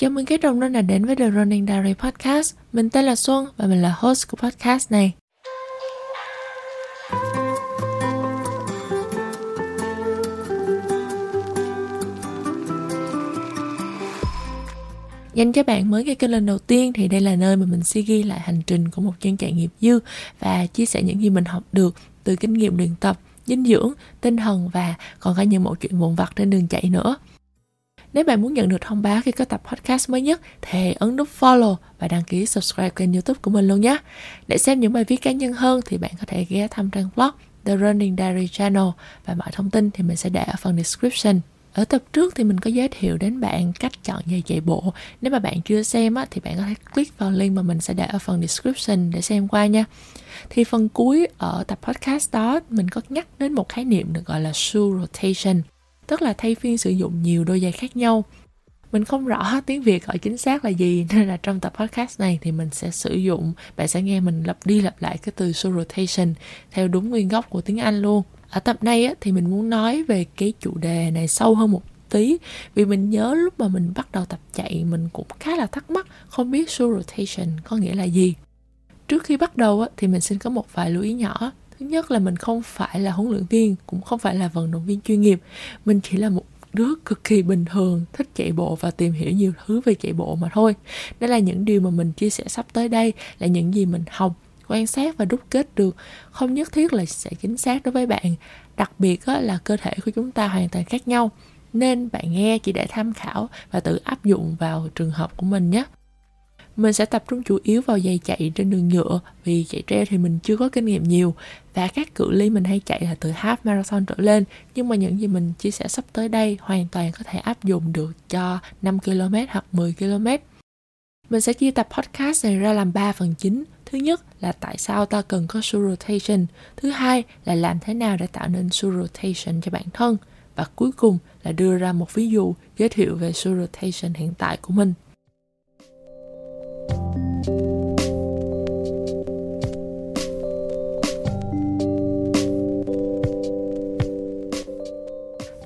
Chào mừng các đồng đã đến với The Running Diary Podcast. Mình tên là Xuân và mình là host của podcast này. Dành cho bạn mới nghe kênh lần đầu tiên thì đây là nơi mà mình sẽ ghi lại hành trình của một chân chạy nghiệp dư và chia sẻ những gì mình học được từ kinh nghiệm luyện tập, dinh dưỡng, tinh thần và còn cả những mẫu chuyện vụn vặt trên đường chạy nữa. Nếu bạn muốn nhận được thông báo khi có tập podcast mới nhất thì ấn nút follow và đăng ký subscribe kênh youtube của mình luôn nhé. Để xem những bài viết cá nhân hơn thì bạn có thể ghé thăm trang blog The Running Diary Channel và mọi thông tin thì mình sẽ để ở phần description. Ở tập trước thì mình có giới thiệu đến bạn cách chọn giày chạy bộ. Nếu mà bạn chưa xem á, thì bạn có thể click vào link mà mình sẽ để ở phần description để xem qua nha. Thì phần cuối ở tập podcast đó mình có nhắc đến một khái niệm được gọi là shoe rotation tức là thay phiên sử dụng nhiều đôi giày khác nhau. Mình không rõ tiếng việt gọi chính xác là gì nên là trong tập podcast này thì mình sẽ sử dụng bạn sẽ nghe mình lặp đi lặp lại cái từ shoe rotation theo đúng nguyên gốc của tiếng anh luôn. Ở tập này á, thì mình muốn nói về cái chủ đề này sâu hơn một tí vì mình nhớ lúc mà mình bắt đầu tập chạy mình cũng khá là thắc mắc không biết shoe rotation có nghĩa là gì. Trước khi bắt đầu á, thì mình xin có một vài lưu ý nhỏ thứ nhất là mình không phải là huấn luyện viên, cũng không phải là vận động viên chuyên nghiệp. Mình chỉ là một đứa cực kỳ bình thường, thích chạy bộ và tìm hiểu nhiều thứ về chạy bộ mà thôi. Đây là những điều mà mình chia sẻ sắp tới đây, là những gì mình học, quan sát và đúc kết được. Không nhất thiết là sẽ chính xác đối với bạn, đặc biệt là cơ thể của chúng ta hoàn toàn khác nhau. Nên bạn nghe chỉ để tham khảo và tự áp dụng vào trường hợp của mình nhé mình sẽ tập trung chủ yếu vào giày chạy trên đường nhựa, vì chạy treo thì mình chưa có kinh nghiệm nhiều và các cự ly mình hay chạy là từ half marathon trở lên, nhưng mà những gì mình chia sẻ sắp tới đây hoàn toàn có thể áp dụng được cho 5 km hoặc 10 km. Mình sẽ chia tập podcast này ra làm 3 phần chính. Thứ nhất là tại sao ta cần có shoe rotation. Thứ hai là làm thế nào để tạo nên shoe rotation cho bản thân. Và cuối cùng là đưa ra một ví dụ giới thiệu về shoe rotation hiện tại của mình.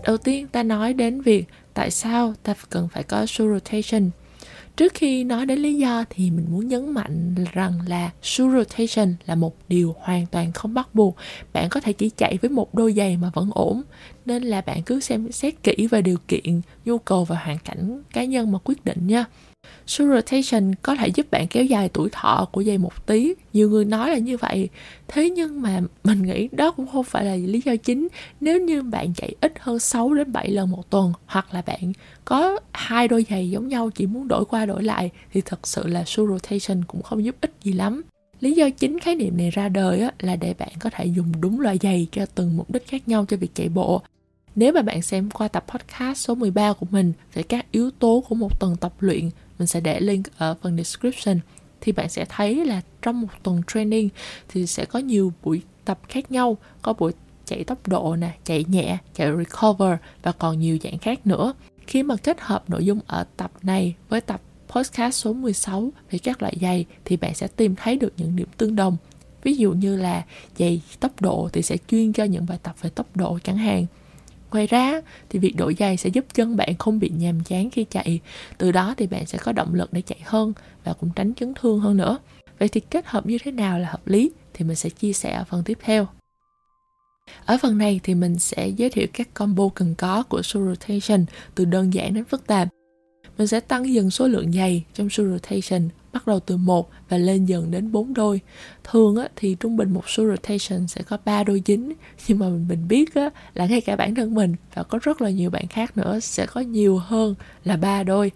Đầu tiên ta nói đến việc tại sao ta cần phải có shoe rotation. Trước khi nói đến lý do thì mình muốn nhấn mạnh rằng là shoe rotation là một điều hoàn toàn không bắt buộc. Bạn có thể chỉ chạy với một đôi giày mà vẫn ổn. Nên là bạn cứ xem xét kỹ về điều kiện, nhu cầu và hoàn cảnh cá nhân mà quyết định nha. Shoe rotation có thể giúp bạn kéo dài tuổi thọ của giày một tí. Nhiều người nói là như vậy. Thế nhưng mà mình nghĩ đó cũng không phải là lý do chính. Nếu như bạn chạy ít hơn 6 đến 7 lần một tuần hoặc là bạn có hai đôi giày giống nhau chỉ muốn đổi qua đổi lại thì thật sự là shoe rotation cũng không giúp ích gì lắm. Lý do chính khái niệm này ra đời là để bạn có thể dùng đúng loại giày cho từng mục đích khác nhau cho việc chạy bộ nếu mà bạn xem qua tập podcast số 13 của mình về các yếu tố của một tuần tập luyện, mình sẽ để link ở phần description thì bạn sẽ thấy là trong một tuần training thì sẽ có nhiều buổi tập khác nhau, có buổi chạy tốc độ nè, chạy nhẹ, chạy recover và còn nhiều dạng khác nữa. Khi mà kết hợp nội dung ở tập này với tập podcast số 16 về các loại giày thì bạn sẽ tìm thấy được những điểm tương đồng. Ví dụ như là giày tốc độ thì sẽ chuyên cho những bài tập về tốc độ chẳng hạn Ngoài ra thì việc đổi giày sẽ giúp chân bạn không bị nhàm chán khi chạy. Từ đó thì bạn sẽ có động lực để chạy hơn và cũng tránh chấn thương hơn nữa. Vậy thì kết hợp như thế nào là hợp lý thì mình sẽ chia sẻ ở phần tiếp theo. Ở phần này thì mình sẽ giới thiệu các combo cần có của shoe rotation, từ đơn giản đến phức tạp. Mình sẽ tăng dần số lượng giày trong shoe rotation bắt đầu từ một và lên dần đến 4 đôi. Thường á, thì trung bình một số rotation sẽ có 3 đôi dính nhưng mà mình, mình biết á, là ngay cả bản thân mình và có rất là nhiều bạn khác nữa sẽ có nhiều hơn là ba đôi.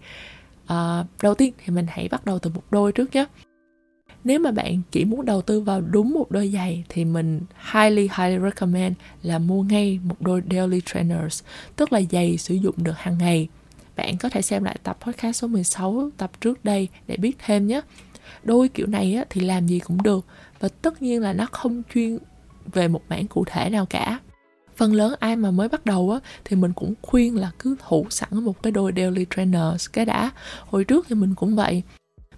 À, đầu tiên thì mình hãy bắt đầu từ một đôi trước nhé. Nếu mà bạn chỉ muốn đầu tư vào đúng một đôi giày thì mình highly highly recommend là mua ngay một đôi daily trainers, tức là giày sử dụng được hàng ngày bạn có thể xem lại tập podcast số 16 tập trước đây để biết thêm nhé. Đôi kiểu này á, thì làm gì cũng được và tất nhiên là nó không chuyên về một mảng cụ thể nào cả. Phần lớn ai mà mới bắt đầu á thì mình cũng khuyên là cứ thủ sẵn một cái đôi daily trainers cái đã. Hồi trước thì mình cũng vậy.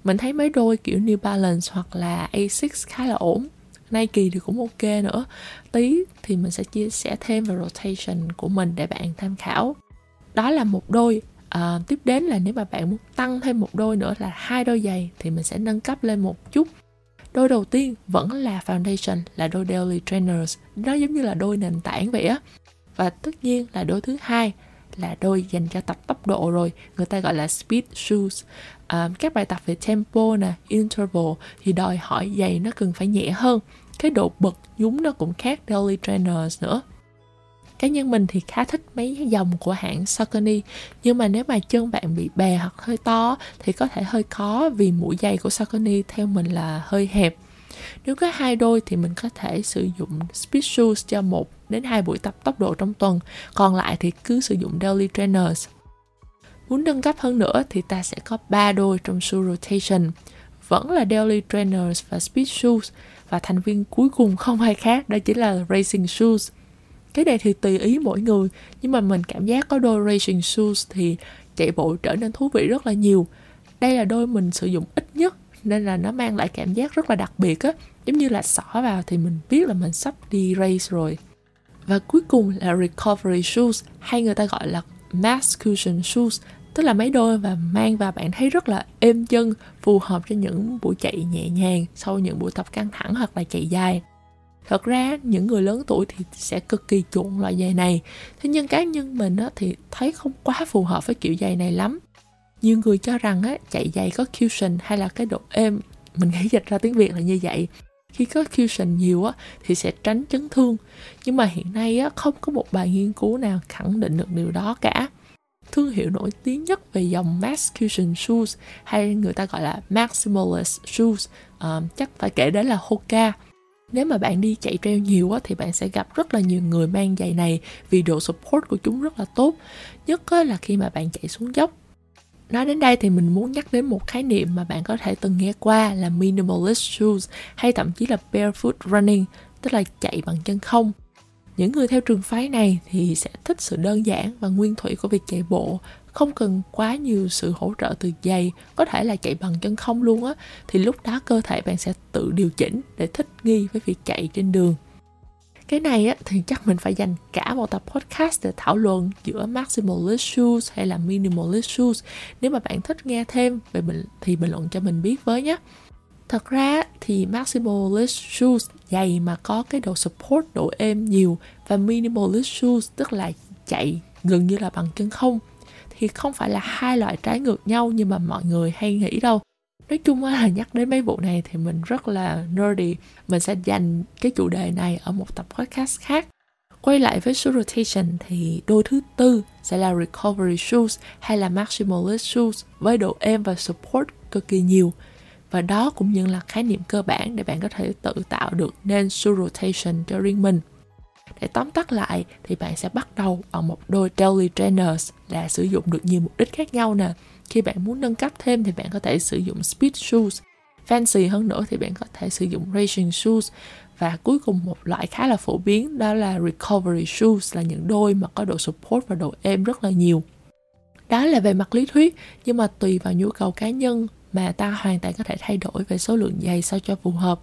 Mình thấy mấy đôi kiểu New Balance hoặc là Asics khá là ổn. Nike thì cũng ok nữa. Tí thì mình sẽ chia sẻ thêm về rotation của mình để bạn tham khảo. Đó là một đôi à, tiếp đến là nếu mà bạn muốn tăng thêm một đôi nữa là hai đôi giày thì mình sẽ nâng cấp lên một chút. Đôi đầu tiên vẫn là foundation là đôi daily trainers. Nó giống như là đôi nền tảng vậy á. Và tất nhiên là đôi thứ hai là đôi dành cho tập tốc độ rồi người ta gọi là speed shoes. À, các bài tập về tempo nè interval thì đòi hỏi giày nó cần phải nhẹ hơn. Cái độ bật nhúng nó cũng khác daily trainers nữa cá nhân mình thì khá thích mấy dòng của hãng Saucony. Nhưng mà nếu mà chân bạn bị bè hoặc hơi to thì có thể hơi khó vì mũi giày của Saucony theo mình là hơi hẹp. Nếu có hai đôi thì mình có thể sử dụng speed shoes cho một đến hai buổi tập tốc độ trong tuần. Còn lại thì cứ sử dụng daily trainers. Muốn nâng cấp hơn nữa thì ta sẽ có ba đôi trong shoe rotation. Vẫn là daily trainers và speed shoes. Và thành viên cuối cùng không ai khác đó chính là racing shoes cái này thì tùy ý mỗi người, nhưng mà mình cảm giác có đôi racing shoes thì chạy bộ trở nên thú vị rất là nhiều. Đây là đôi mình sử dụng ít nhất, nên là nó mang lại cảm giác rất là đặc biệt á. Giống như là xỏ vào thì mình biết là mình sắp đi race rồi. Và cuối cùng là recovery shoes, hay người ta gọi là mass cushion shoes, tức là mấy đôi và mang vào bạn thấy rất là êm chân, phù hợp cho những buổi chạy nhẹ nhàng sau những buổi tập căng thẳng hoặc là chạy dài thật ra những người lớn tuổi thì sẽ cực kỳ chuộng loại giày này. Thế nhưng cá nhân mình á, thì thấy không quá phù hợp với kiểu giày này lắm. Nhiều người cho rằng á, chạy giày có cushion hay là cái độ êm. Mình nghĩ dịch ra tiếng việt là như vậy. Khi có cushion nhiều á, thì sẽ tránh chấn thương. Nhưng mà hiện nay á, không có một bài nghiên cứu nào khẳng định được điều đó cả. Thương hiệu nổi tiếng nhất về dòng Max Cushion Shoes hay người ta gọi là Maximalist Shoes uh, chắc phải kể đến là Hoka nếu mà bạn đi chạy trail nhiều á, thì bạn sẽ gặp rất là nhiều người mang giày này vì độ support của chúng rất là tốt nhất là khi mà bạn chạy xuống dốc. Nói đến đây thì mình muốn nhắc đến một khái niệm mà bạn có thể từng nghe qua là minimalist shoes hay thậm chí là barefoot running tức là chạy bằng chân không. Những người theo trường phái này thì sẽ thích sự đơn giản và nguyên thủy của việc chạy bộ không cần quá nhiều sự hỗ trợ từ giày có thể là chạy bằng chân không luôn á thì lúc đó cơ thể bạn sẽ tự điều chỉnh để thích nghi với việc chạy trên đường. Cái này á, thì chắc mình phải dành cả một tập podcast để thảo luận giữa maximalist shoes hay là minimalist shoes. Nếu mà bạn thích nghe thêm về mình thì bình luận cho mình biết với nhé. Thật ra thì maximalist shoes giày mà có cái độ support độ êm nhiều và minimalist shoes tức là chạy gần như là bằng chân không thì không phải là hai loại trái ngược nhau như mà mọi người hay nghĩ đâu. Nói chung là nhắc đến mấy vụ này thì mình rất là nerdy. Mình sẽ dành cái chủ đề này ở một tập podcast khác. Quay lại với shoe rotation thì đôi thứ tư sẽ là recovery shoes hay là maximalist shoes với độ êm và support cực kỳ nhiều. Và đó cũng như là khái niệm cơ bản để bạn có thể tự tạo được nên shoe rotation cho riêng mình để tóm tắt lại thì bạn sẽ bắt đầu bằng một đôi daily trainers là sử dụng được nhiều mục đích khác nhau nè. Khi bạn muốn nâng cấp thêm thì bạn có thể sử dụng speed shoes. Fancy hơn nữa thì bạn có thể sử dụng racing shoes. Và cuối cùng một loại khá là phổ biến đó là recovery shoes là những đôi mà có độ support và độ êm rất là nhiều. Đó là về mặt lý thuyết, nhưng mà tùy vào nhu cầu cá nhân mà ta hoàn toàn có thể thay đổi về số lượng giày sao cho phù hợp.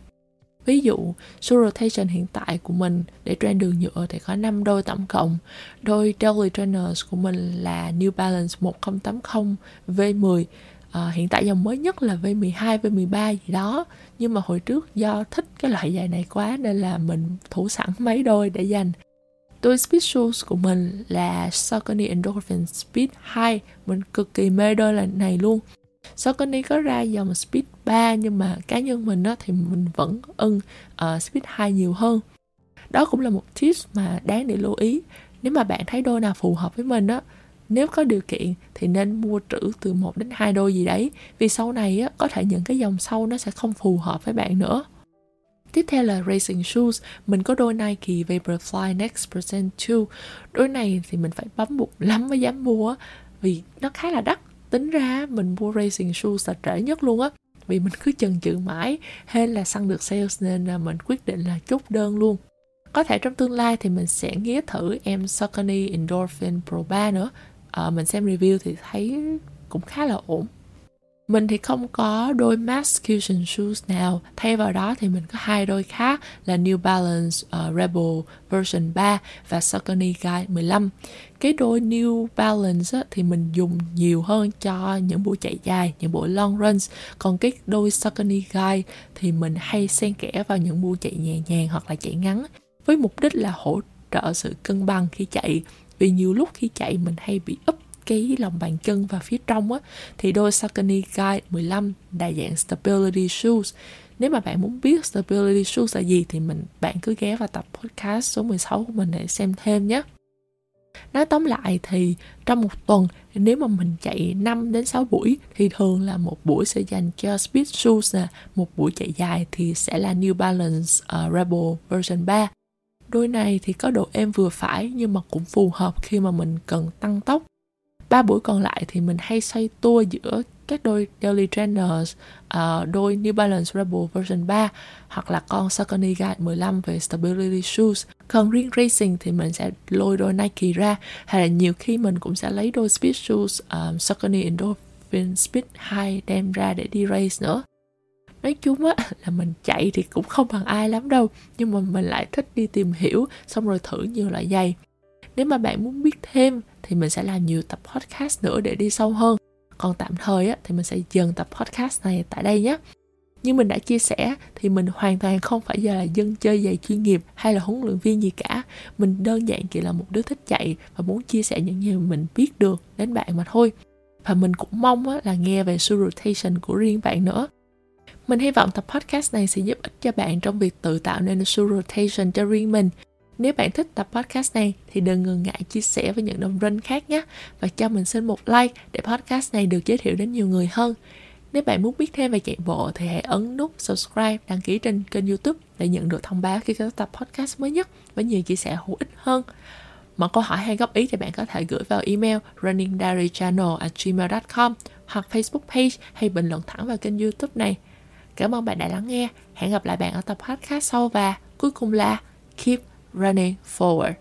Ví dụ, số rotation hiện tại của mình để train đường nhựa thì có 5 đôi tổng cộng. Đôi daily trainers của mình là New Balance 1080 V10. À, hiện tại dòng mới nhất là V12, V13 gì đó. Nhưng mà hồi trước do thích cái loại giày này quá nên là mình thủ sẵn mấy đôi để dành. Đôi speed shoes của mình là Saucony Endorphin Speed 2. Mình cực kỳ mê đôi này luôn. Saucony có ra dòng Speed 3 nhưng mà cá nhân mình á, thì mình vẫn ưng uh, Speed 2 nhiều hơn. Đó cũng là một tip mà đáng để lưu ý. Nếu mà bạn thấy đôi nào phù hợp với mình á, nếu có điều kiện thì nên mua trữ từ 1 đến 2 đôi gì đấy vì sau này á, có thể những cái dòng sau nó sẽ không phù hợp với bạn nữa. Tiếp theo là Racing Shoes, mình có đôi Nike Vaporfly Next Percent 2. Đôi này thì mình phải bấm bụng lắm mới dám mua vì nó khá là đắt tính ra mình mua racing shoes là trễ nhất luôn á vì mình cứ chần chừ mãi hay là săn được sales nên là mình quyết định là chốt đơn luôn. Có thể trong tương lai thì mình sẽ nghía thử em Saucony Endorphin Pro 3 nữa. À, mình xem review thì thấy cũng khá là ổn mình thì không có đôi Max shoes nào. Thay vào đó thì mình có hai đôi khác là New Balance uh, Rebel version 3 và Saucony Guide 15 cái đôi New Balance á, thì mình dùng nhiều hơn cho những buổi chạy dài những buổi long runs. Còn cái đôi Saucony Guide thì mình hay xen kẽ vào những buổi chạy nhẹ nhàng hoặc là chạy ngắn với mục đích là hỗ trợ sự cân bằng khi chạy. Vì nhiều lúc khi chạy mình hay bị úp cái lòng bàn chân và phía trong á thì đôi Saucony Guide 15 đa dạng Stability Shoes nếu mà bạn muốn biết Stability Shoes là gì thì mình bạn cứ ghé vào tập podcast số 16 của mình để xem thêm nhé. Nói tóm lại thì trong một tuần nếu mà mình chạy 5 đến 6 buổi thì thường là một buổi sẽ dành cho Speed Shoes nè, một buổi chạy dài thì sẽ là New Balance uh, Rebel version 3. Đôi này thì có độ êm vừa phải nhưng mà cũng phù hợp khi mà mình cần tăng tốc ba buổi còn lại thì mình hay xoay tua giữa các đôi Daily Trainers, uh, ờ, đôi New Balance Rebel version 3 hoặc là con Saucony Guide 15 về Stability Shoes. Còn riêng racing thì mình sẽ lôi đôi Nike ra hay là nhiều khi mình cũng sẽ lấy đôi Speed Shoes ờ, um, Saucony Endorphin Speed 2 đem ra để đi race nữa. Nói chung á là mình chạy thì cũng không bằng ai lắm đâu nhưng mà mình lại thích đi tìm hiểu xong rồi thử nhiều loại giày nếu mà bạn muốn biết thêm thì mình sẽ làm nhiều tập podcast nữa để đi sâu hơn. Còn tạm thời á, thì mình sẽ dừng tập podcast này tại đây nhé. Như mình đã chia sẻ thì mình hoàn toàn không phải giờ là dân chơi giày chuyên nghiệp hay là huấn luyện viên gì cả. Mình đơn giản chỉ là một đứa thích chạy và muốn chia sẻ những gì mình biết được đến bạn mà thôi. Và mình cũng mong á, là nghe về sự rotation của riêng bạn nữa. Mình hy vọng tập podcast này sẽ giúp ích cho bạn trong việc tự tạo nên sự rotation cho riêng mình nếu bạn thích tập podcast này thì đừng ngần ngại chia sẻ với những đồng run khác nhé và cho mình xin một like để podcast này được giới thiệu đến nhiều người hơn. Nếu bạn muốn biết thêm về chạy bộ thì hãy ấn nút subscribe, đăng ký trên kênh youtube để nhận được thông báo khi có tập podcast mới nhất với nhiều chia sẻ hữu ích hơn. Mọi câu hỏi hay góp ý thì bạn có thể gửi vào email runningdiarychannel@gmail.com hoặc Facebook page hay bình luận thẳng vào kênh youtube này. Cảm ơn bạn đã lắng nghe. Hẹn gặp lại bạn ở tập podcast sau và cuối cùng là keep running forward.